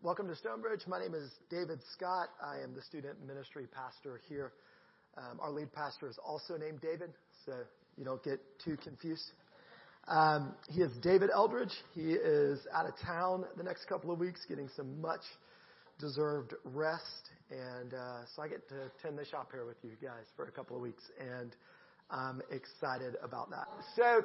Welcome to Stonebridge. My name is David Scott. I am the student ministry pastor here. Um, our lead pastor is also named David, so you don't get too confused. Um, he is David Eldridge. He is out of town the next couple of weeks, getting some much deserved rest, and uh, so I get to tend the shop here with you guys for a couple of weeks, and I'm excited about that. So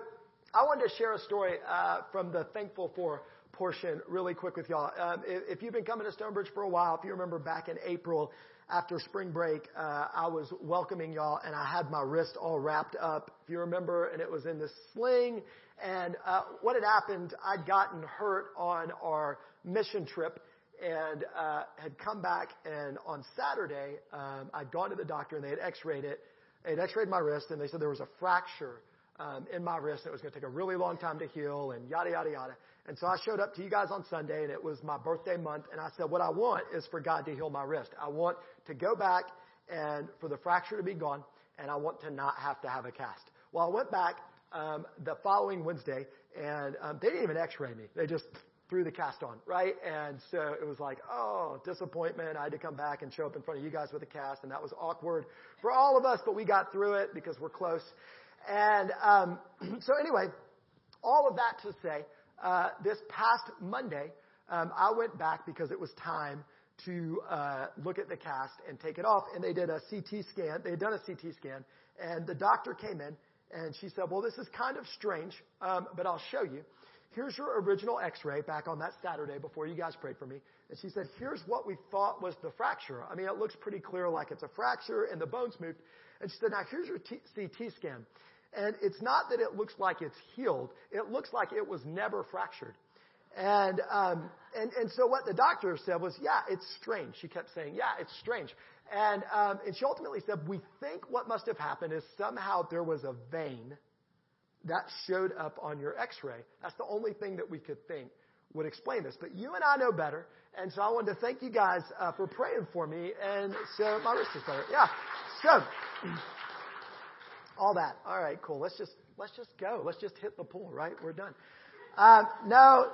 I wanted to share a story uh, from the Thankful for portion really quick with y'all. Um, if, you've been coming to Stonebridge for a while, if you remember back in April after spring break, uh, I was welcoming y'all and I had my wrist all wrapped up, if you remember, and it was in this sling. And uh, what had happened, I'd gotten hurt on our mission trip and uh, had come back. And on Saturday, um, I'd gone to the doctor and they had x-rayed it. They had x-rayed my wrist and they said there was a fracture um, in my wrist and it was going to take a really long time to heal and yada, yada, yada. And so I showed up to you guys on Sunday and it was my birthday month and I said, what I want is for God to heal my wrist. I want to go back and for the fracture to be gone and I want to not have to have a cast. Well, I went back, um, the following Wednesday and, um, they didn't even x-ray me. They just threw the cast on, right? And so it was like, oh, disappointment. I had to come back and show up in front of you guys with a cast and that was awkward for all of us, but we got through it because we're close. And, um, so anyway, all of that to say, uh, this past Monday, um, I went back because it was time to uh, look at the cast and take it off. And they did a CT scan. They had done a CT scan, and the doctor came in and she said, "Well, this is kind of strange, um, but I'll show you. Here's your original X-ray back on that Saturday before you guys prayed for me." And she said, "Here's what we thought was the fracture. I mean, it looks pretty clear, like it's a fracture, and the bones moved." And she said, "Now here's your T- CT scan." And it's not that it looks like it's healed. It looks like it was never fractured. And, um, and, and so what the doctor said was, yeah, it's strange. She kept saying, yeah, it's strange. And, um, and she ultimately said, we think what must have happened is somehow there was a vein that showed up on your x-ray. That's the only thing that we could think would explain this. But you and I know better. And so I wanted to thank you guys uh, for praying for me. And so my wrist is better. Yeah. So all that. All right, cool. Let's just let's just go. Let's just hit the pool, right? We're done. Um, no,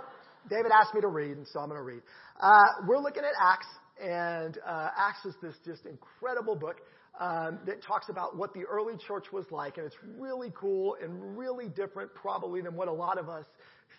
David asked me to read, and so I'm going to read. Uh, we're looking at Acts, and uh, Acts is this just incredible book um, that talks about what the early church was like, and it's really cool and really different, probably, than what a lot of us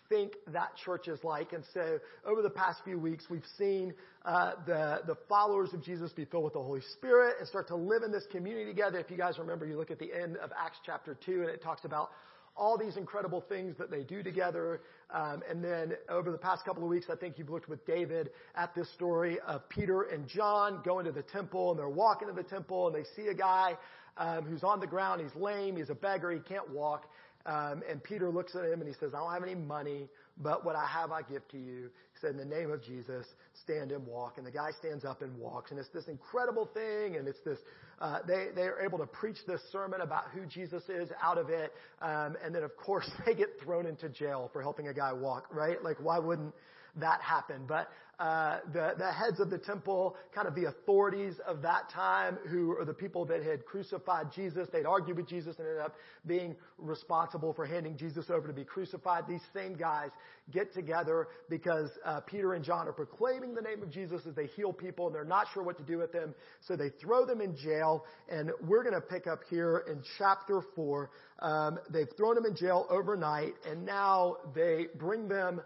think that church is like. And so over the past few weeks, we've seen uh, the, the followers of Jesus be filled with the Holy Spirit and start to live in this community together. If you guys remember, you look at the end of Acts chapter 2 and it talks about all these incredible things that they do together. Um, and then over the past couple of weeks, I think you've looked with David at this story of Peter and John going to the temple and they're walking to the temple and they see a guy um, who's on the ground. He's lame. He's a beggar. He can't walk. Um, and Peter looks at him and he says, I don't have any money, but what I have I give to you. He said, in the name of Jesus, stand and walk. And the guy stands up and walks. And it's this incredible thing. And it's this, uh, they, they are able to preach this sermon about who Jesus is out of it. Um, and then of course they get thrown into jail for helping a guy walk, right? Like why wouldn't that happened. But uh, the, the heads of the temple, kind of the authorities of that time, who are the people that had crucified Jesus. They'd argued with Jesus and ended up being responsible for handing Jesus over to be crucified. These same guys get together because uh, Peter and John are proclaiming the name of Jesus as they heal people, and they're not sure what to do with them. So they throw them in jail, and we're going to pick up here in chapter four. Um, they've thrown them in jail overnight, and now they bring them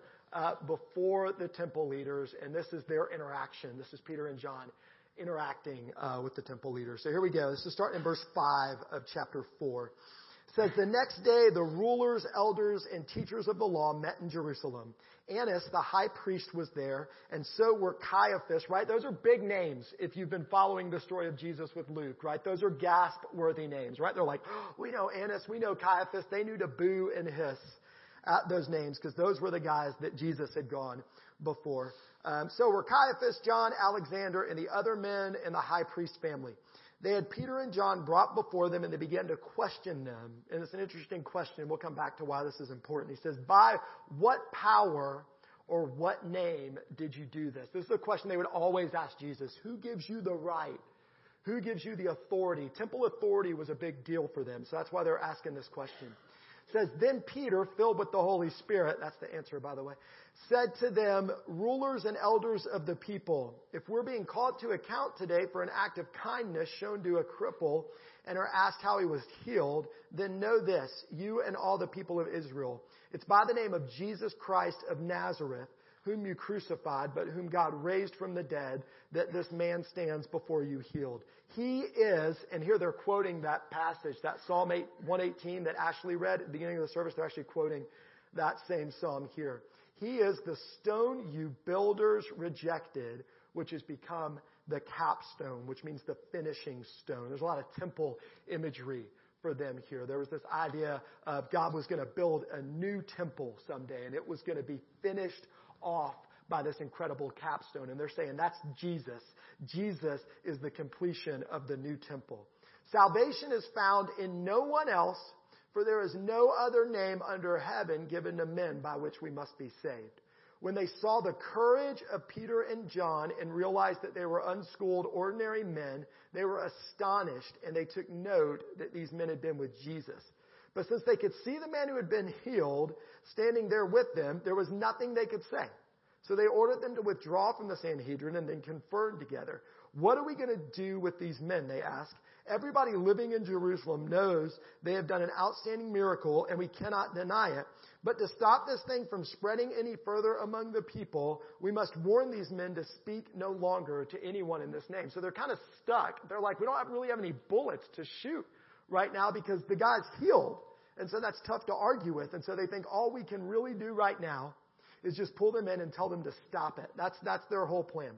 before the temple leaders, and this is their interaction. This is Peter and John interacting uh, with the temple leaders. So here we go. This is starting in verse 5 of chapter 4. It says, The next day the rulers, elders, and teachers of the law met in Jerusalem. Annas, the high priest, was there, and so were Caiaphas, right? Those are big names if you've been following the story of Jesus with Luke, right? Those are gasp worthy names, right? They're like, oh, we know Annas, we know Caiaphas. They knew to boo and hiss at those names because those were the guys that Jesus had gone before. Um, so were Caiaphas, John, Alexander, and the other men in the high priest family. They had Peter and John brought before them and they began to question them. And it's an interesting question. We'll come back to why this is important. He says, by what power or what name did you do this? This is a question they would always ask Jesus. Who gives you the right? Who gives you the authority? Temple authority was a big deal for them. So that's why they're asking this question says, Then Peter, filled with the Holy Spirit, that's the answer, by the way, said to them, rulers and elders of the people, if we're being called to account today for an act of kindness shown to a cripple and are asked how he was healed, then know this, you and all the people of Israel. It's by the name of Jesus Christ of Nazareth, whom you crucified, but whom God raised from the dead, that this man stands before you healed. He is, and here they're quoting that passage, that Psalm 8, 118 that Ashley read at the beginning of the service. They're actually quoting that same psalm here. He is the stone you builders rejected, which has become the capstone, which means the finishing stone. There's a lot of temple imagery for them here. There was this idea of God was going to build a new temple someday, and it was going to be finished off by this incredible capstone. And they're saying that's Jesus. Jesus is the completion of the new temple. Salvation is found in no one else for there is no other name under heaven given to men by which we must be saved. When they saw the courage of Peter and John and realized that they were unschooled, ordinary men, they were astonished and they took note that these men had been with Jesus. But since they could see the man who had been healed standing there with them, there was nothing they could say. So they ordered them to withdraw from the Sanhedrin and then conferred together. What are we going to do with these men? They asked. Everybody living in Jerusalem knows they have done an outstanding miracle and we cannot deny it. But to stop this thing from spreading any further among the people, we must warn these men to speak no longer to anyone in this name. So they're kind of stuck. They're like, we don't have, really have any bullets to shoot right now because the guy's healed. And so that's tough to argue with. And so they think all we can really do right now is just pull them in and tell them to stop it. That's, that's their whole plan.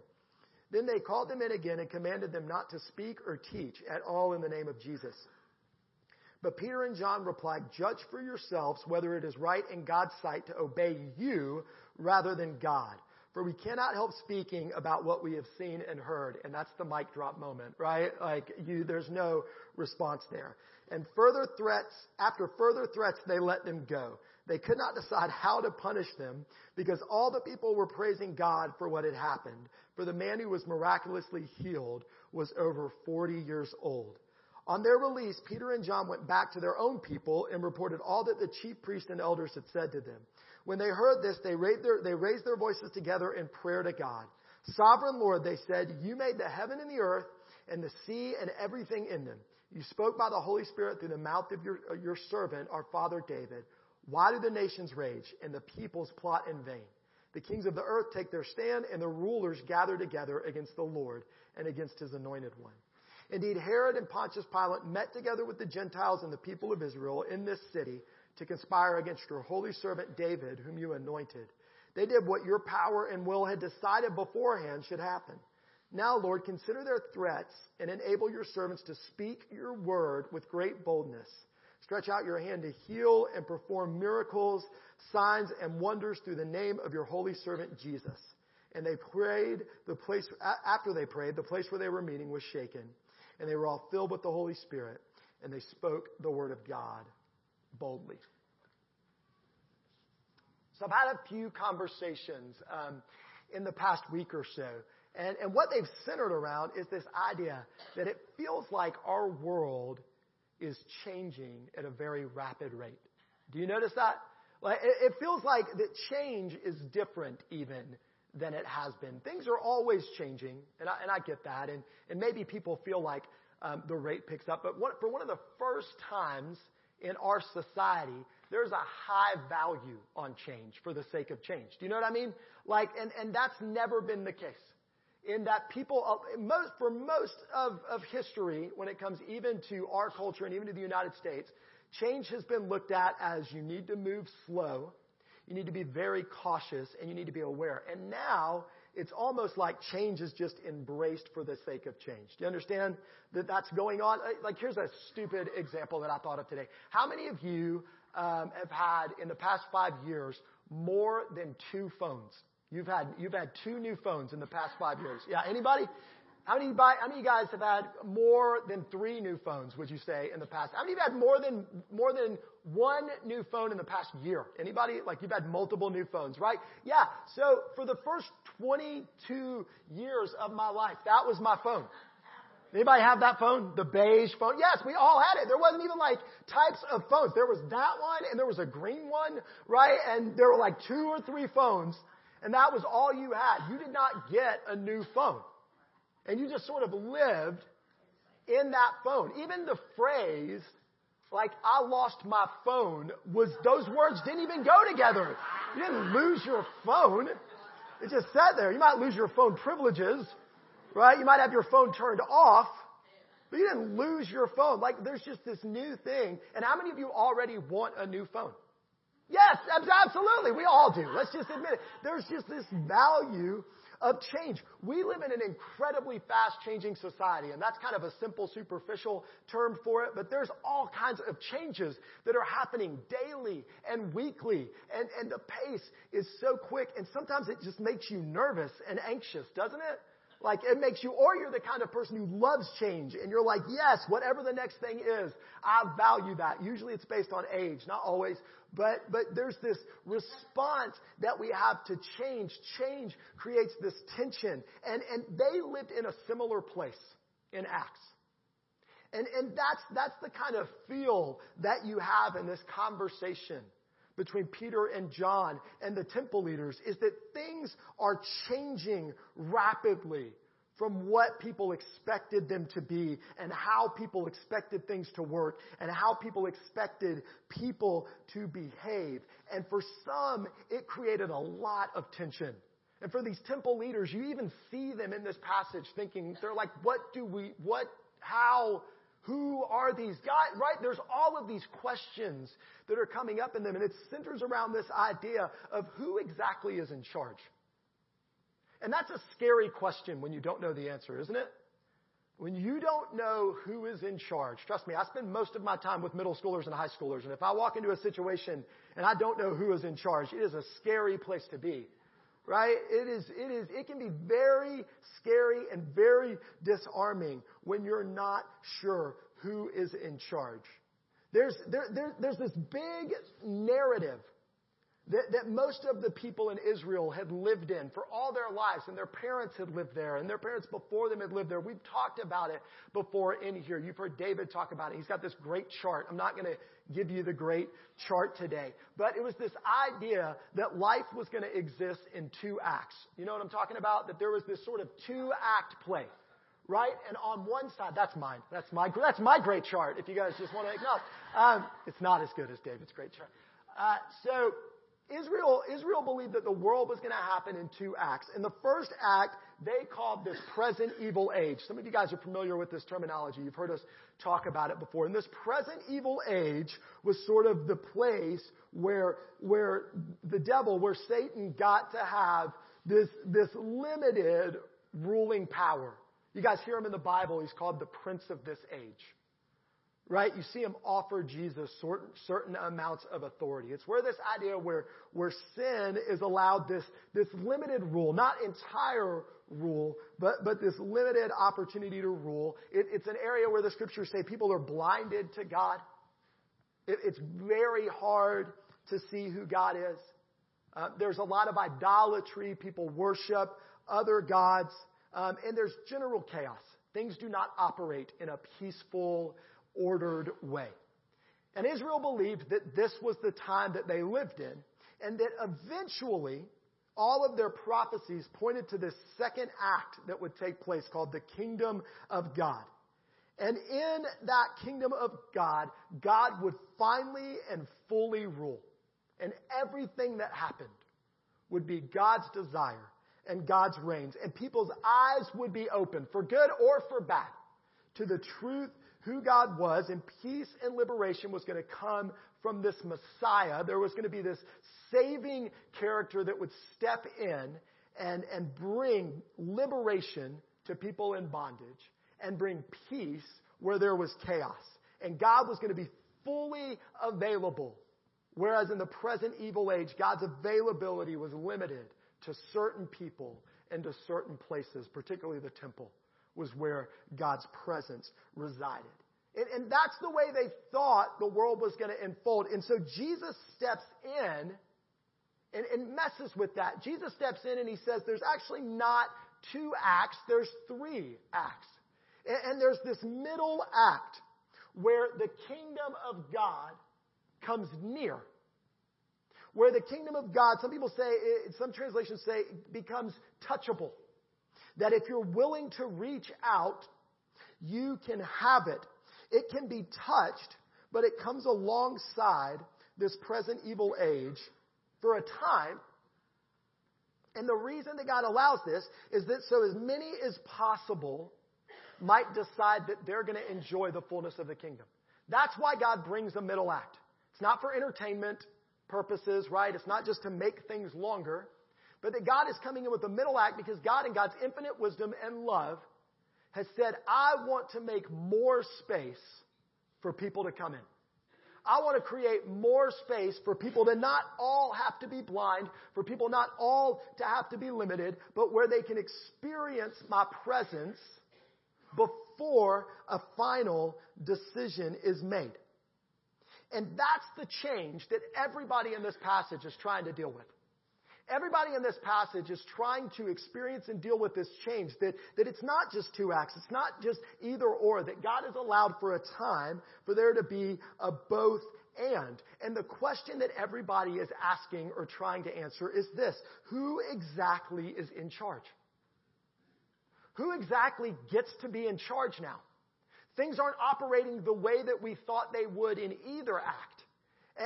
Then they called them in again and commanded them not to speak or teach at all in the name of Jesus. But Peter and John replied, Judge for yourselves whether it is right in God's sight to obey you rather than God. For we cannot help speaking about what we have seen and heard. And that's the mic drop moment, right? Like you, there's no response there. And further threats, after further threats, they let them go. They could not decide how to punish them because all the people were praising God for what had happened. For the man who was miraculously healed was over 40 years old. On their release, Peter and John went back to their own people and reported all that the chief priests and elders had said to them. When they heard this, they raised their, they raised their voices together in prayer to God. Sovereign Lord, they said, you made the heaven and the earth and the sea and everything in them. You spoke by the Holy Spirit through the mouth of your, your servant, our father David. Why do the nations rage and the peoples plot in vain? The kings of the earth take their stand and the rulers gather together against the Lord and against his anointed one. Indeed, Herod and Pontius Pilate met together with the Gentiles and the people of Israel in this city to conspire against your holy servant David, whom you anointed. They did what your power and will had decided beforehand should happen. Now, Lord, consider their threats and enable your servants to speak your word with great boldness. Stretch out your hand to heal and perform miracles, signs, and wonders through the name of your holy servant Jesus. And they prayed, the place, after they prayed, the place where they were meeting was shaken, and they were all filled with the Holy Spirit, and they spoke the word of God boldly. So I've had a few conversations um, in the past week or so, and, and what they've centered around is this idea that it feels like our world is changing at a very rapid rate. Do you notice that? Like, it feels like that change is different even than it has been. Things are always changing, and I, and I get that, and, and maybe people feel like um, the rate picks up, but what, for one of the first times in our society, there's a high value on change for the sake of change. Do you know what I mean? Like, and, and that's never been the case in that people, uh, most, for most of, of history, when it comes even to our culture and even to the United States, change has been looked at as you need to move slow, you need to be very cautious, and you need to be aware. And now, it's almost like change is just embraced for the sake of change. Do you understand that that's going on? Like, here's a stupid example that I thought of today. How many of you um, have had, in the past five years, more than two phones? You've had, you've had two new phones in the past five years. Yeah, anybody? How many, buy, how many of you guys have had more than three new phones, would you say, in the past? How many of you have had more than, more than one new phone in the past year? Anybody? Like you've had multiple new phones, right? Yeah. So for the first 22 years of my life, that was my phone. Anybody have that phone? The beige phone? Yes, we all had it. There wasn't even like types of phones. There was that one and there was a green one, right? And there were like two or three phones and that was all you had. You did not get a new phone. And you just sort of lived in that phone. Even the phrase, like, I lost my phone, was, those words didn't even go together. You didn't lose your phone. It just sat there. You might lose your phone privileges, right? You might have your phone turned off, but you didn't lose your phone. Like, there's just this new thing. And how many of you already want a new phone? Yes, absolutely. We all do. Let's just admit it. There's just this value of change. We live in an incredibly fast changing society, and that's kind of a simple, superficial term for it, but there's all kinds of changes that are happening daily and weekly, and, and the pace is so quick, and sometimes it just makes you nervous and anxious, doesn't it? Like it makes you, or you're the kind of person who loves change and you're like, yes, whatever the next thing is, I value that. Usually it's based on age, not always, but, but there's this response that we have to change. Change creates this tension and, and they lived in a similar place in Acts. And, and that's, that's the kind of feel that you have in this conversation between Peter and John and the temple leaders is that things are changing rapidly from what people expected them to be and how people expected things to work and how people expected people to behave. And for some, it created a lot of tension. And for these temple leaders, you even see them in this passage thinking, they're like, what do we, what, how, who are these guys? Right? There's all of these questions that are coming up in them, and it centers around this idea of who exactly is in charge. And that's a scary question when you don't know the answer, isn't it? When you don't know who is in charge, trust me, I spend most of my time with middle schoolers and high schoolers, and if I walk into a situation and I don't know who is in charge, it is a scary place to be right? It is, it is, it can be very scary and very disarming when you're not sure who is in charge. There's, there, there, there's this big narrative that, that most of the people in Israel had lived in for all their lives, and their parents had lived there, and their parents before them had lived there. We've talked about it before in here. You've heard David talk about it. He's got this great chart. I'm not going to give you the great chart today, but it was this idea that life was going to exist in two acts. You know what I'm talking about? That there was this sort of two act play right? And on one side, that's mine. That's my, that's my great chart. If you guys just want to acknowledge, um, it's not as good as David's great chart. Uh, so Israel, Israel believed that the world was going to happen in two acts. In the first act, they called this present evil age. Some of you guys are familiar with this terminology. You've heard us talk about it before. And this present evil age was sort of the place where, where the devil, where Satan got to have this, this limited ruling power. You guys hear him in the Bible. He's called the prince of this age right? You see him offer Jesus certain, amounts of authority. It's where this idea where, where sin is allowed this, this limited rule, not entire rule, but, but this limited opportunity to rule. It, it's an area where the scriptures say people are blinded to God. It, it's very hard to see who God is. Uh, there's a lot of idolatry. People worship other gods. Um, and there's general chaos. Things do not operate in a peaceful, ordered way. And Israel believed that this was the time that they lived in, and that eventually all of their prophecies pointed to this second act that would take place called the kingdom of God. And in that kingdom of God, God would finally and fully rule. And everything that happened would be God's desire and God's reigns. And people's eyes would be open, for good or for bad, to the truth who God was, and peace and liberation was going to come from this Messiah. There was going to be this saving character that would step in and, and bring liberation to people in bondage and bring peace where there was chaos. And God was going to be fully available. Whereas in the present evil age, God's availability was limited to certain people and to certain places, particularly the temple was where God's presence resided. And, and that's the way they thought the world was going to unfold. And so Jesus steps in and, and messes with that. Jesus steps in and he says there's actually not two acts, there's three acts. And, and there's this middle act where the kingdom of God comes near. Where the kingdom of God, some people say, eh, some translations say, becomes touchable. That if you're willing to reach out, you can have it. It can be touched, but it comes alongside this present evil age for a time. And the reason that God allows this is that so as many as possible might decide that they're going to enjoy the fullness of the kingdom. That's why God brings the middle act. It's not for entertainment purposes, right? It's not just to make things longer, but that God is coming in with the middle act because God in God's infinite wisdom and love has said, I want to make more space for people to come in. I want to create more space for people to not all have to be blind, for people not all to have to be limited, but where they can experience my presence before a final decision is made. And that's the change that everybody in this passage is trying to deal with. Everybody in this passage is trying to experience and deal with this change that, that it's not just two acts. It's not just either or, that God has allowed for a time for there to be a both and. And the question that everybody is asking or trying to answer is this. Who exactly is in charge? Who exactly gets to be in charge now? Things aren't operating the way that we thought they would in either act.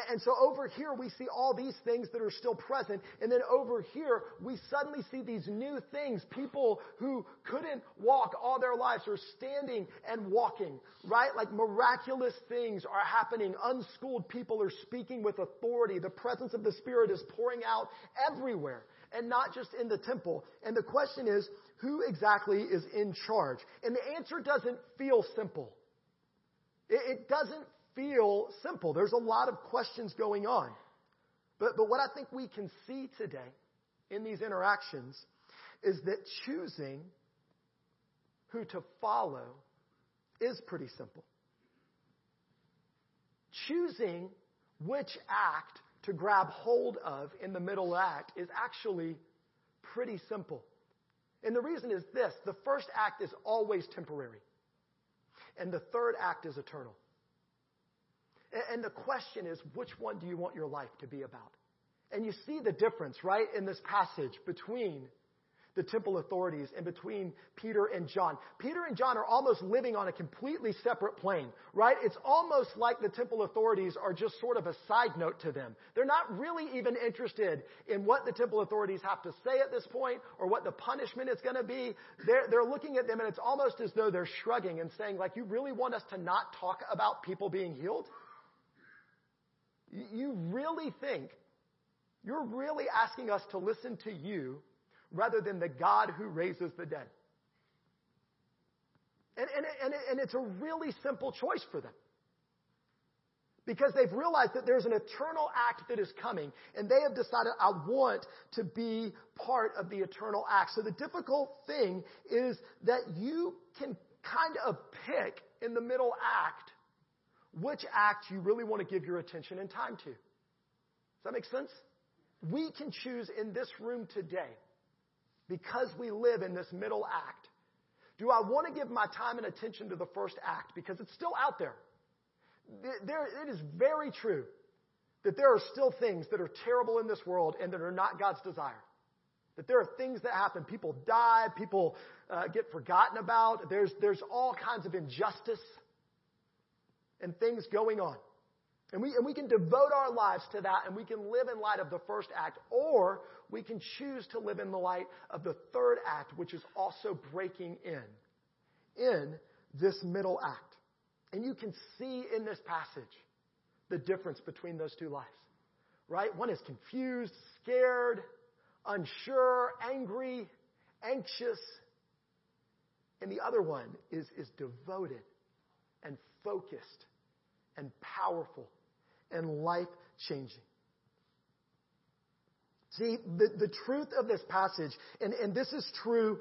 And so over here we see all these things that are still present. And then over here we suddenly see these new things. People who couldn't walk all their lives are standing and walking, right? Like miraculous things are happening. Unschooled people are speaking with authority. The presence of the Spirit is pouring out everywhere and not just in the temple. And the question is, who exactly is in charge? And the answer doesn't feel simple. It, doesn't feel simple. There's a lot of questions going on. But, but what I think we can see today in these interactions is that choosing who to follow is pretty simple. Choosing which act to grab hold of in the middle act is actually pretty simple. And the reason is this the first act is always temporary, and the third act is eternal. And the question is, which one do you want your life to be about? And you see the difference, right, in this passage between the temple authorities and between Peter and John. Peter and John are almost living on a completely separate plane, right? It's almost like the temple authorities are just sort of a side note to them. They're not really even interested in what the temple authorities have to say at this point or what the punishment is going to be. They're, they're looking at them and it's almost as though they're shrugging and saying, like, you really want us to not talk about people being healed? You really think you're really asking us to listen to you rather than the God who raises the dead. And, and, and, and it's a really simple choice for them. Because they've realized that there's an eternal act that is coming, and they have decided, I want to be part of the eternal act. So the difficult thing is that you can kind of pick in the middle act which act you really want to give your attention and time to. Does that make sense? We can choose in this room today, because we live in this middle act. Do I want to give my time and attention to the first act? Because it's still out there. there it is very true that there are still things that are terrible in this world and that are not God's desire. That there are things that happen. People die. People uh, get forgotten about. There's, there's all kinds of injustice and things going on. And we, and we can devote our lives to that and we can live in light of the first act, or we can choose to live in the light of the third act, which is also breaking in, in this middle act. And you can see in this passage the difference between those two lives, right? One is confused, scared, unsure, angry, anxious, and the other one is, is devoted and focused and powerful and life changing. See, the, the truth of this passage, and, and this is true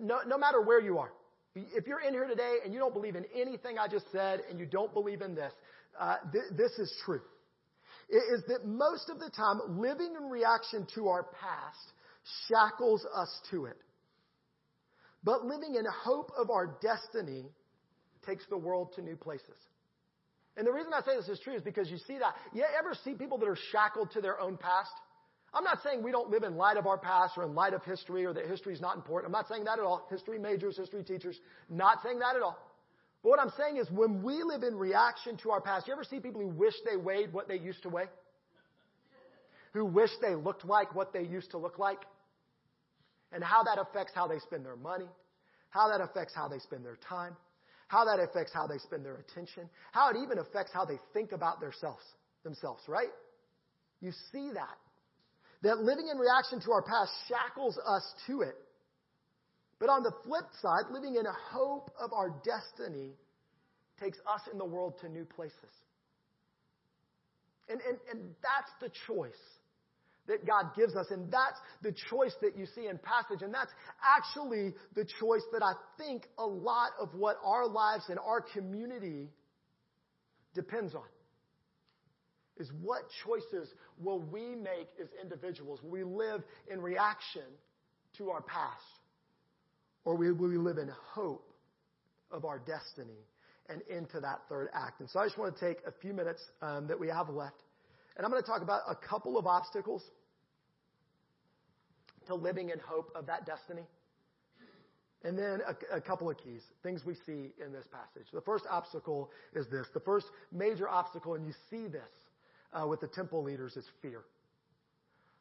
no, no matter where you are. If you're in here today and you don't believe in anything I just said and you don't believe in this, uh, th- this is true. It is that most of the time, living in reaction to our past shackles us to it. But living in hope of our destiny takes the world to new places. And the reason I say this is true is because you see that. You ever see people that are shackled to their own past? I'm not saying we don't live in light of our past or in light of history or that history is not important. I'm not saying that at all. History majors, history teachers, not saying that at all. But what I'm saying is when we live in reaction to our past, you ever see people who wish they weighed what they used to weigh? Who wish they looked like what they used to look like? And how that affects how they spend their money, how that affects how they spend their time, how that affects how they spend their attention, how it even affects how they think about themselves, themselves, right? You see that. That living in reaction to our past shackles us to it. But on the flip side, living in a hope of our destiny takes us in the world to new places. And, and, and that's the choice that God gives us. And that's the choice that you see in passage. And that's actually the choice that I think a lot of what our lives and our community depends on. Is what choices will we make as individuals? Will we live in reaction to our past? Or will we live in hope of our destiny and into that third act? And so I just want to take a few minutes um, that we have left. And I'm going to talk about a couple of obstacles to living in hope of that destiny. And then a, a, couple of keys, things we see in this passage. The first obstacle is this. The first major obstacle, and you see this uh, with the temple leaders, is fear.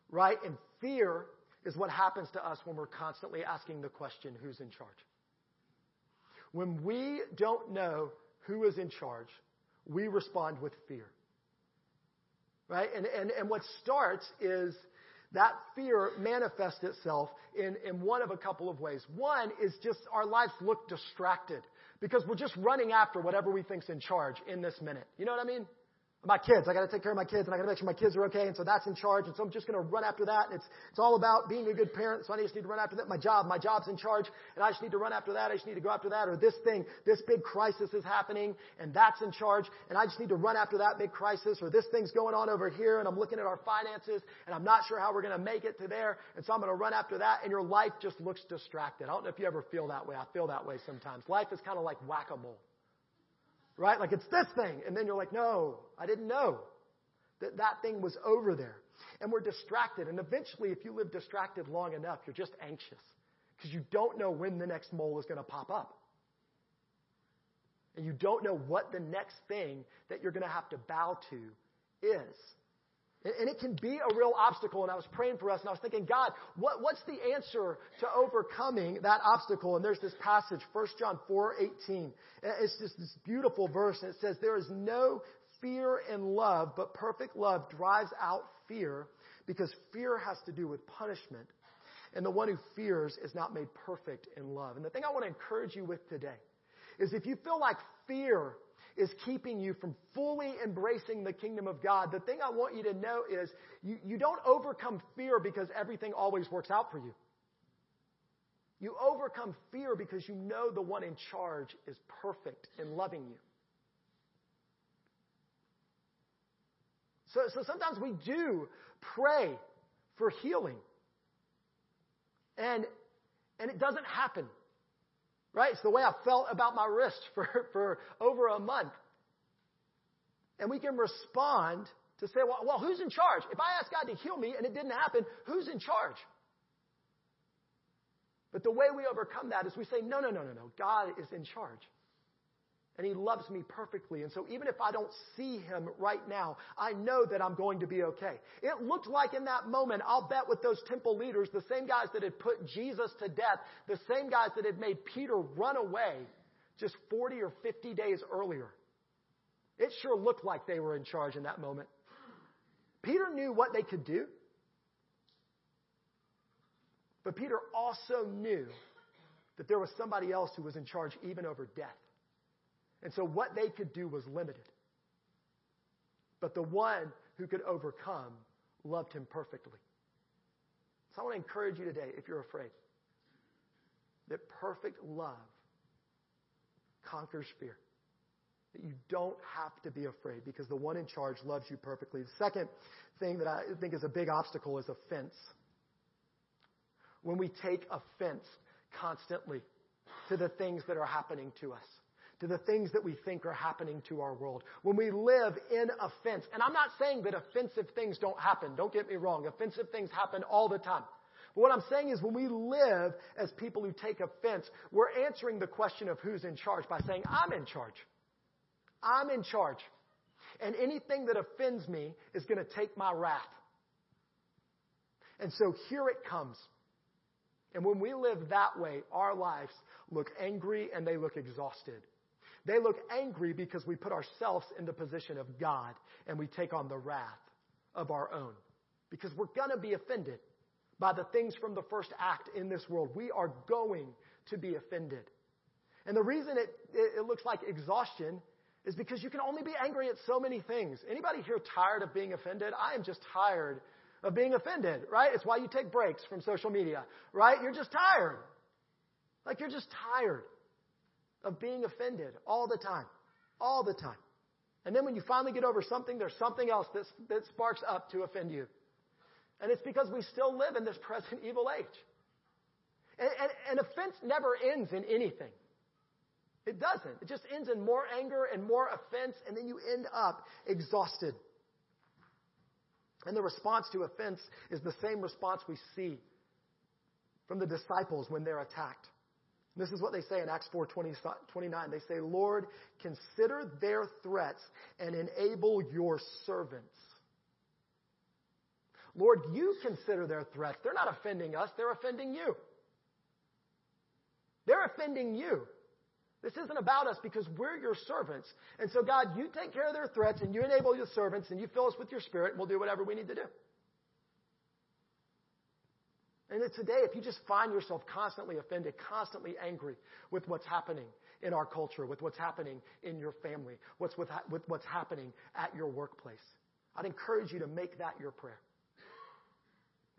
Right? And fear is what happens to us when we're constantly asking the question, who's in charge? When we don't know who is in charge, we respond with fear. Right? And, and, and what starts is that fear manifests itself in, in one of a couple of ways. One is just our lives look distracted because we're just running after whatever we think's in charge in this minute. You know what I mean? My kids. I got to take care of my kids, and I got to make sure my kids are okay. And so that's in charge. And so I'm just going to run after that. And it's it's all about being a good parent. So I just need to run after that. My job, my job's in charge, and I just need to run after that. I just need to go after that. Or this thing, this big crisis is happening, and that's in charge, and I just need to run after that big crisis. Or this thing's going on over here, and I'm looking at our finances, and I'm not sure how we're going to make it to there, and so I'm going to run after that. And your life just looks distracted. I don't know if you ever feel that way. I feel that way sometimes. Life is kind of like whack-a-mole. Right? Like it's this thing. And then you're like, no, I didn't know that that thing was over there. And we're distracted. And eventually, if you live distracted long enough, you're just anxious because you don't know when the next mole is going to pop up. And you don't know what the next thing that you're going to have to bow to is. And it can be a real obstacle. And I was praying for us and I was thinking, God, what, what's the answer to overcoming that obstacle? And there's this passage, 1 John 4, 18. It's just this beautiful verse. And it says, there is no fear in love, but perfect love drives out fear because fear has to do with punishment. And the one who fears is not made perfect in love. And the thing I want to encourage you with today is if you feel like fear is keeping you from fully embracing the kingdom of God, the thing I want you to know is you, you don't overcome fear because everything always works out for you. You overcome fear because you know the one in charge is perfect in loving you. So, so sometimes we do pray for healing. And, and it doesn't happen. Right? It's the way I felt about my wrist for, for over a month. And we can respond to say, well, well, who's in charge? If I ask God to heal me and it didn't happen, who's in charge? But the way we overcome that is we say, no, no, no, no, no. God is in charge and he loves me perfectly. And so even if I don't see him right now, I know that I'm going to be okay. It looked like in that moment, I'll bet with those temple leaders, the same guys that had put Jesus to death, the same guys that had made Peter run away just 40 or 50 days earlier. It sure looked like they were in charge in that moment. Peter knew what they could do. But Peter also knew that there was somebody else who was in charge even over death. And so what they could do was limited. But the one who could overcome loved him perfectly. So I want to encourage you today, if you're afraid, that perfect love conquers fear. That you don't have to be afraid because the one in charge loves you perfectly. The second thing that I think is a big obstacle is offense. When we take offense constantly to the things that are happening to us, to the things that we think are happening to our world. When we live in offense, and I'm not saying that offensive things don't happen. Don't get me wrong. Offensive things happen all the time. But what I'm saying is when we live as people who take offense, we're answering the question of who's in charge by saying, I'm in charge. I'm in charge. And anything that offends me is going to take my wrath. And so here it comes. And when we live that way, our lives look angry and they look exhausted. They look angry because we put ourselves in the position of God and we take on the wrath of our own. Because we're going to be offended by the things from the first act in this world. We are going to be offended. And the reason it, it, looks like exhaustion is because you can only be angry at so many things. Anybody here tired of being offended? I am just tired of being offended, right? It's why you take breaks from social media, right? You're just tired. Like you're just tired of being offended all the time. All the time. And then when you finally get over something, there's something else that, that sparks up to offend you. And it's because we still live in this present evil age. And, and, and offense never ends in anything. It doesn't. It just ends in more anger and more offense, and then you end up exhausted. And the response to offense is the same response we see from the disciples when they're attacked. This is what they say in Acts 4 20, 29. They say, Lord, consider their threats and enable your servants. Lord, you consider their threats. They're not offending us, they're offending you. They're offending you. This isn't about us because we're your servants. And so, God, you take care of their threats and you enable your servants and you fill us with your spirit and we'll do whatever we need to do. And today, if you just find yourself constantly offended, constantly angry with what's happening in our culture, with what's happening in your family, what's with, with what's happening at your workplace, I'd encourage you to make that your prayer.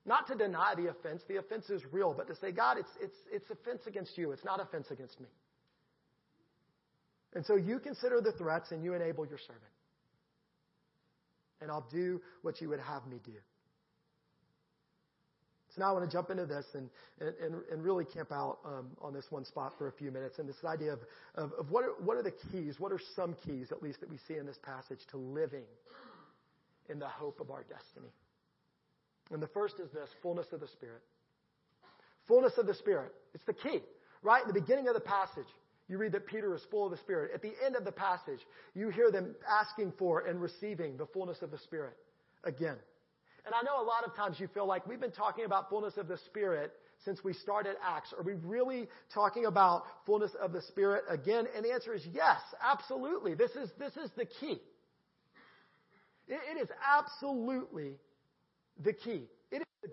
Not to deny the offense. The offense is real, but to say, God, it's, it's, it's offense against you. It's not offense against me. And so you consider the threats and you enable your servant. And I'll do what you would have me do. Now I want to jump into this and, and, and really camp out um, on this one spot for a few minutes. And this idea of, of, of what, are, what are the keys, what are some keys, at least, that we see in this passage to living in the hope of our destiny. And the first is this fullness of the Spirit. Fullness of the Spirit. It's the key, right? In the beginning of the passage, you read that Peter is full of the Spirit. At the end of the passage, you hear them asking for and receiving the fullness of the Spirit again. And I know a lot of times you feel like we've been talking about fullness of the Spirit since we started Acts. Are we really talking about fullness of the Spirit again? And the answer is yes, absolutely. This is, this is the key. it, it is absolutely the key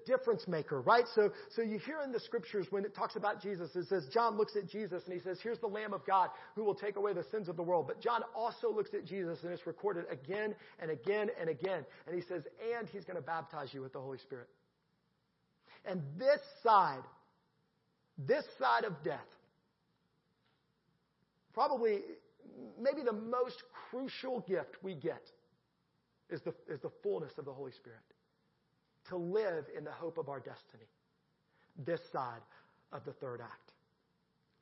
difference maker, right? So, so you hear in the scriptures when it talks about Jesus, it says, John looks at Jesus and he says, here's the Lamb of God who will take away the sins of the world. But John also looks at Jesus and it's recorded again and again and again. And he says, and he's going to baptize you with the Holy Spirit. And this side, this side of death, probably, maybe the most crucial gift we get is the, is the fullness of the Holy Spirit to live in the hope of our destiny this side of the third act.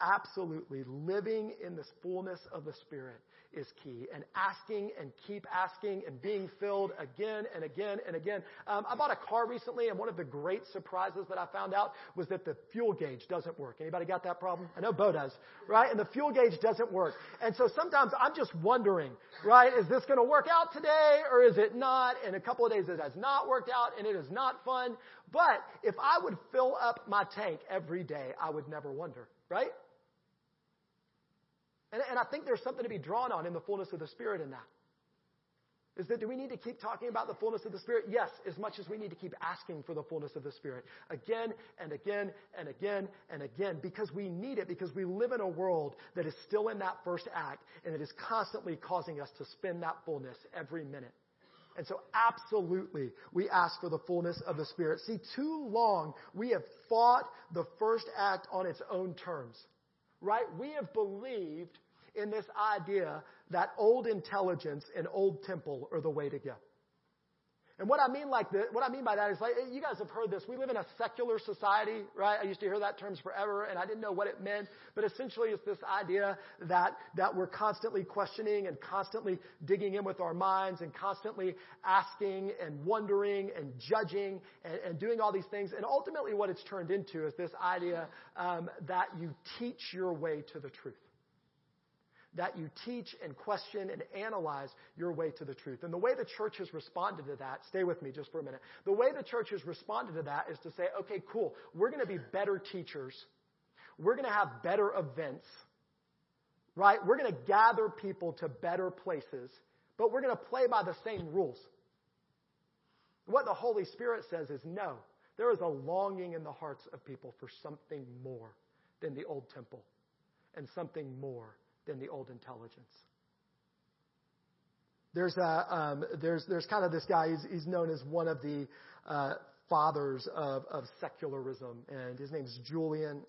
Absolutely living in this fullness of the Spirit is key. And asking and keep asking and being filled again and again and again. Um, I bought a car recently, and one of the great surprises that I found out was that the fuel gauge doesn't work. Anybody got that problem? I know Bo does, right? And the fuel gauge doesn't work. And so sometimes I'm just wondering, right? Is this going to work out today or is it not? In a couple of days it has not worked out and it is not fun. But if I would fill up my tank every day, I would never wonder, right? And, and I think there's something to be drawn on in the fullness of the Spirit in that. Is that do we need to keep talking about the fullness of the Spirit? Yes, as much as we need to keep asking for the fullness of the Spirit again and again and again and again because we need it because we live in a world that is still in that first act and it is constantly causing us to spin that fullness every minute. And so absolutely we ask for the fullness of the Spirit. See, too long we have fought the first act on its own terms. Right? We have believed in this idea that old intelligence and old temple are the way to go. And what I mean like what I mean by that is like you guys have heard this. We live in a secular society, right? I used to hear that term forever and I didn't know what it meant, but essentially it's this idea that that we're constantly questioning and constantly digging in with our minds and constantly asking and wondering and judging and, and doing all these things. And ultimately what it's turned into is this idea um, that you teach your way to the truth that you teach and question and analyze your way to the truth. And the way the church has responded to that, stay with me just for a minute. The way the church has responded to that is to say, okay, cool, we're going to be better teachers. We're going to have better events, right? We're going to gather people to better places, but we're going to play by the same rules. What the Holy Spirit says is no, there is a longing in the hearts of people for something more than the old temple and something more than the old intelligence. There's a um, there's there's kind of this guy. He's, he's known as one of the uh, fathers of, of secularism, and his name's Julian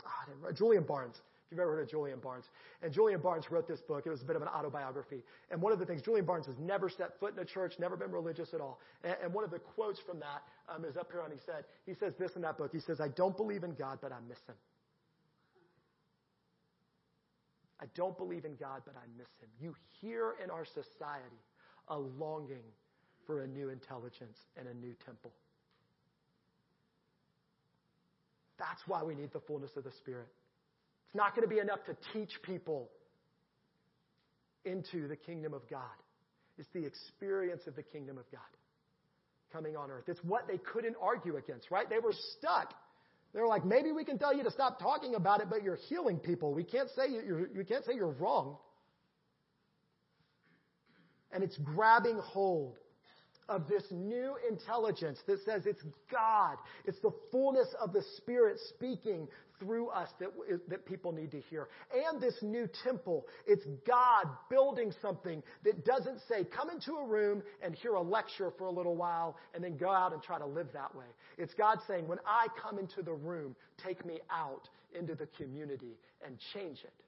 oh, Julian Barnes. If you've ever heard of Julian Barnes, and Julian Barnes wrote this book. It was a bit of an autobiography. And one of the things Julian Barnes has never set foot in a church, never been religious at all. And, and one of the quotes from that um, is up here, and he said he says this in that book. He says, "I don't believe in God, but I miss Him." I don't believe in God, but I miss him. You hear in our society a longing for a new intelligence and a new temple. That's why we need the fullness of the Spirit. It's not going to be enough to teach people into the kingdom of God. It's the experience of the kingdom of God coming on earth. It's what they couldn't argue against, right? They were stuck they're like, maybe we can tell you to stop talking about it, but you're healing people. We can't say you're, we can't say you're wrong. And it's grabbing hold of this new intelligence that says it's God. It's the fullness of the Spirit speaking through us that, that people need to hear. And this new temple, it's God building something that doesn't say, come into a room and hear a lecture for a little while and then go out and try to live that way. It's God saying, when I come into the room, take me out into the community and change it.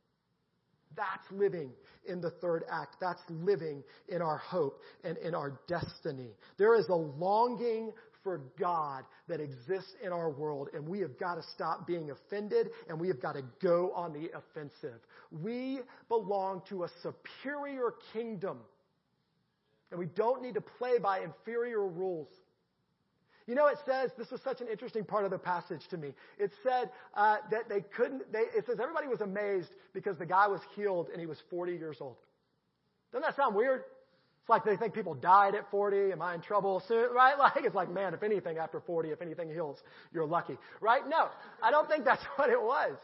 That's living in the third act. That's living in our hope and in our destiny. There is a longing for God that exists in our world, and we have got to stop being offended and we have got to go on the offensive. We belong to a superior kingdom, and we don't need to play by inferior rules. You know, it says, this was such an interesting part of the passage to me. It said uh, that they couldn't, they, it says everybody was amazed because the guy was healed and he was 40 years old. Doesn't that sound weird? It's like they think people died at 40. Am I in trouble soon? Right? Like, it's like, man, if anything after 40, if anything heals, you're lucky. Right? No, I don't think that's what it was.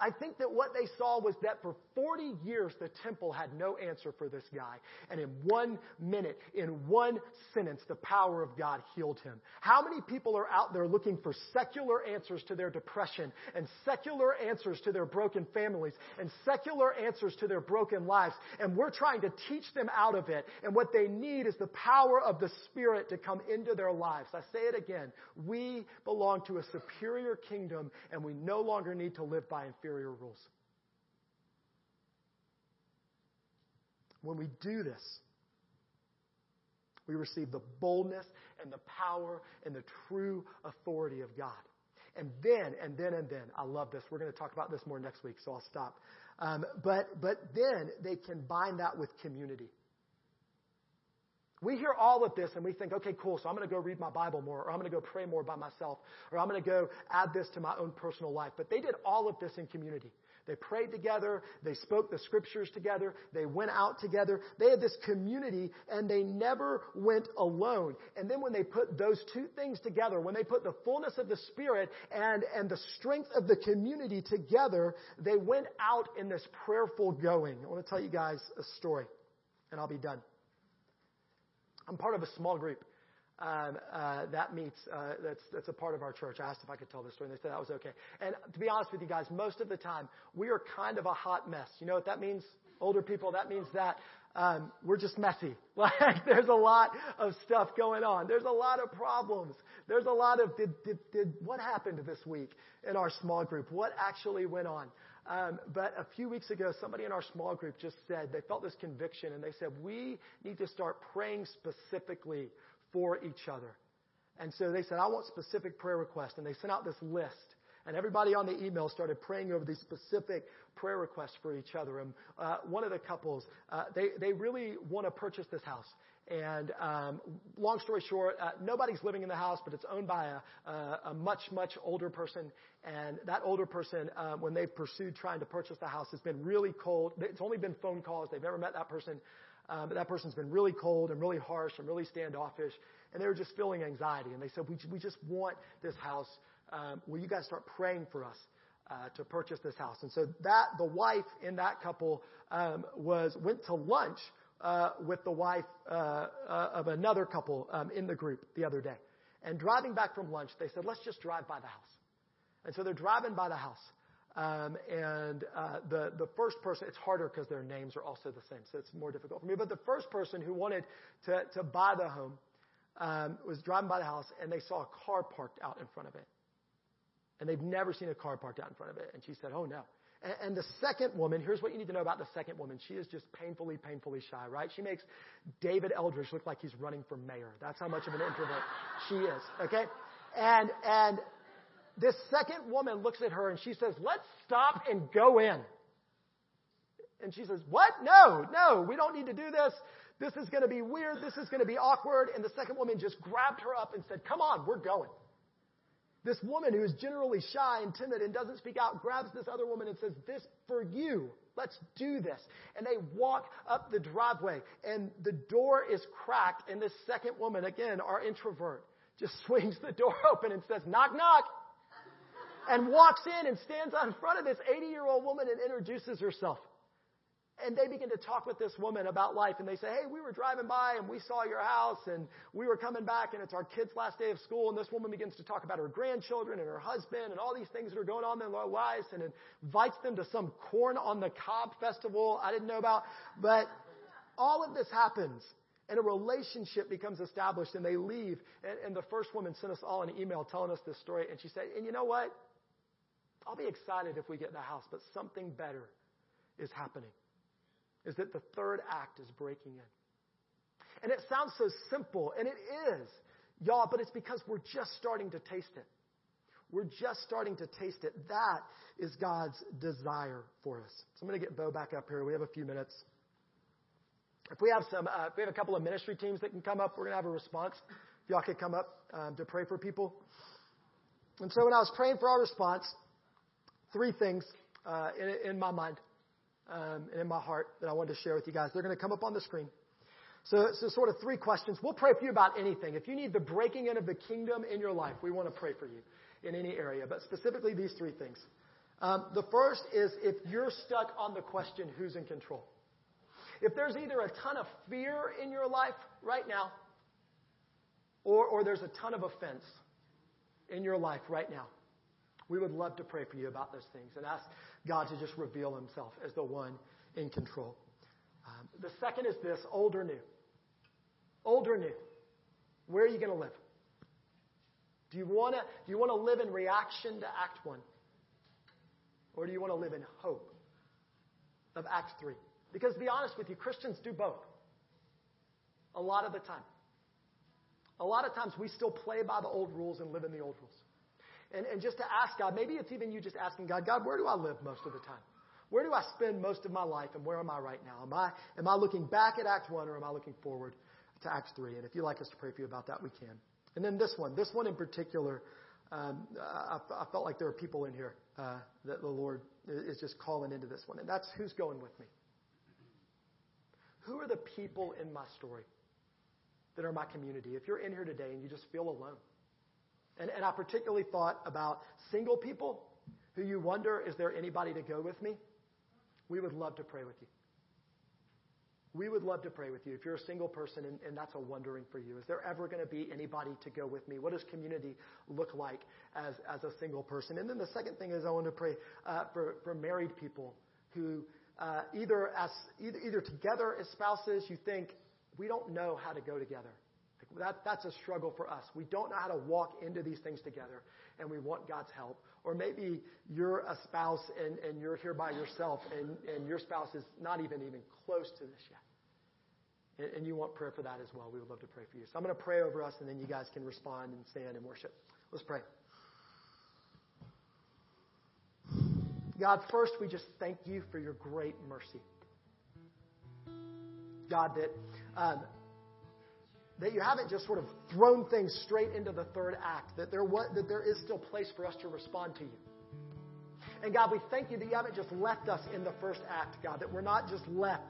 I think that what they saw was that for 40 years the temple had no answer for this guy. And in one minute, in one sentence, the power of God healed him. How many people are out there looking for secular answers to their depression and secular answers to their broken families and secular answers to their broken lives? And we're trying to teach them out of it. And what they need is the power of the Spirit to come into their lives. I say it again. We belong to a superior kingdom and we no longer need to live by rules. When we do this, we receive the boldness and the power and the true authority of God. And then, and then, and then, I love this. We're going to talk about this more next week, so I'll stop. Um, but, but then they can bind that with community. We hear all of this and we think, okay, cool, so I'm going to go read my Bible more, or I'm going to go pray more by myself, or I'm going to go add this to my own personal life. But they did all of this in community. They prayed together. They spoke the scriptures together. They went out together. They had this community and they never went alone. And then when they put those two things together, when they put the fullness of the Spirit and, and the strength of the community together, they went out in this prayerful going. I want to tell you guys a story and I'll be done. I'm part of a small group um, uh, that meets, uh, that's, that's a part of our church. I asked if I could tell this story, and they said that was okay. And to be honest with you guys, most of the time, we are kind of a hot mess. You know what that means? Older people, that means that um, we're just messy. Like there's a lot of stuff going on. There's a lot of problems. There's a lot of did, did, did what happened this week in our small group? What actually went on? Um, but a few weeks ago, somebody in our small group just said they felt this conviction, and they said we need to start praying specifically for each other. And so they said, I want specific prayer requests. And they sent out this list. And everybody on the email started praying over these specific prayer requests for each other. And uh, one of the couples, uh, they, they really want to purchase this house. And um, long story short, uh, nobody's living in the house, but it's owned by a, a, a much, much older person. And that older person, uh, when they've pursued trying to purchase the house, has been really cold. It's only been phone calls. They've never met that person. Um, but that person's been really cold and really harsh and really standoffish. And they were just feeling anxiety. And they said, we, we just want this house. Um, will you guys start praying for us? Uh, to purchase this house, and so that the wife in that couple um, was went to lunch with the wife uh, uh, of another couple um, in the group the other day. And driving back from lunch, they said, let's just drive by the house. And so they're driving by the house. Um, and uh, the the first person, it's harder because their names are also the same, so it's more difficult for me. But the first person who wanted to to buy the home um, was driving by the house, and they saw a car parked out in front of it, and they've never seen a car parked out in front of it. And she said, "Oh no, and the second woman, here's what you need to know about the second woman. She is just painfully, painfully shy, right? She makes David Eldridge look like he's running for mayor. That's how much of an introvert she is, okay? And, and this second woman looks at her and she says, let's stop and go in. And she says, what? No, no, we don't need to do this. This is going to be weird. This is going to be awkward. And the second woman just grabbed her up and said, come on, we're going. This woman who is generally shy and timid and doesn't speak out grabs this other woman and says, This for you. Let's do this. And they walk up the driveway and the door is cracked. And this second woman, again, our introvert, just swings the door open and says, Knock, knock. And walks in and stands out in front of this 80 year old woman and introduces herself. And they begin to talk with this woman about life. And they say, Hey, we were driving by and we saw your house and we were coming back and it's our kid's last day of school. And this woman begins to talk about her grandchildren and her husband and all these things that are going on in their lives and invites them to some corn on the cob festival I didn't know about. But all of this happens and a relationship becomes established and they leave. And, and the first woman sent us all an email telling us this story. And she said, And you know what? I'll be excited if we get in the house, but something better is happening is that the third act is breaking in. And it sounds so simple, and it is, y'all, but it's because we're just starting to taste it. We're just starting to taste it. That is God's desire for us. So I'm going to get Bo back up here. We have a few minutes. If we have some, uh, if we have a couple of ministry teams that can come up, we're going to have a response. If y'all could come up um, to pray for people. And so when I was praying for our response, three things uh, in, in my mind um, and in my heart that I wanted to share with you guys. They're going to come up on the screen. So, so sort of three questions. We'll pray for you about anything. If you need the breaking in of the kingdom in your life, we want to pray for you in any area, but specifically these three things. Um, the first is if you're stuck on the question, who's in control? If there's either a ton of fear in your life right now, or, or there's a ton of offense in your life right now, we would love to pray for you about those things and ask God to just reveal himself as the one in control. Um, the second is this old or new? Old or new? Where are you going to live? Do you want to do you want to live in reaction to Act 1? Or do you want to live in hope of Act 3? Because to be honest with you, Christians do both. A lot of the time. A lot of times we still play by the old rules and live in the old rules. And, and just to ask God, maybe it's even you just asking God, God, where do I live most of the time? Where do I spend most of my life and where am I right now? Am I, am I looking back at Act 1 or am I looking forward to Act 3? And if you'd like us to pray for you about that, we can. And then this one, this one in particular, um, I, I, felt like there are people in here uh, that the Lord is just calling into this one. And that's who's going with me. Who are the people in my story that are my community? If you're in here today and you just feel alone, and, and I particularly thought about single people who you wonder, is there anybody to go with me? We would love to pray with you. We would love to pray with you. If you're a single person and, and that's a wondering for you, is there ever going to be anybody to go with me? What does community look like as, as a single person? And then the second thing is I want to pray uh, for, for married people who uh, either as either, either together as spouses, you think we don't know how to go together. That, that's a struggle for us. We don't know how to walk into these things together, and we want God's help. Or maybe you're a spouse and, and you're here by yourself, and, and your spouse is not even even close to this yet. and, and you want prayer for that as well, we would love to pray for you. So I'm going to pray over us, and then you guys can respond and stand and worship. Let's pray. God, first, we just thank you for your great mercy. God, that um, that you haven't just sort of thrown things straight into the third act, that there, was, that there is still place for us to respond to you. And God, we thank you that you haven't just left us in the first act, God, that we're not just left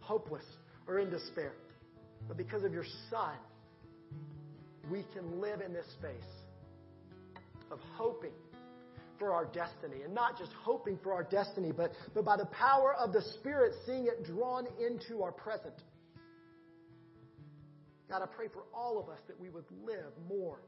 hopeless or in despair, but because of your Son, we can live in this space of hoping for our destiny. And not just hoping for our destiny, but, but by the power of the Spirit, seeing it drawn into our present. God, I pray for all of us that we would live more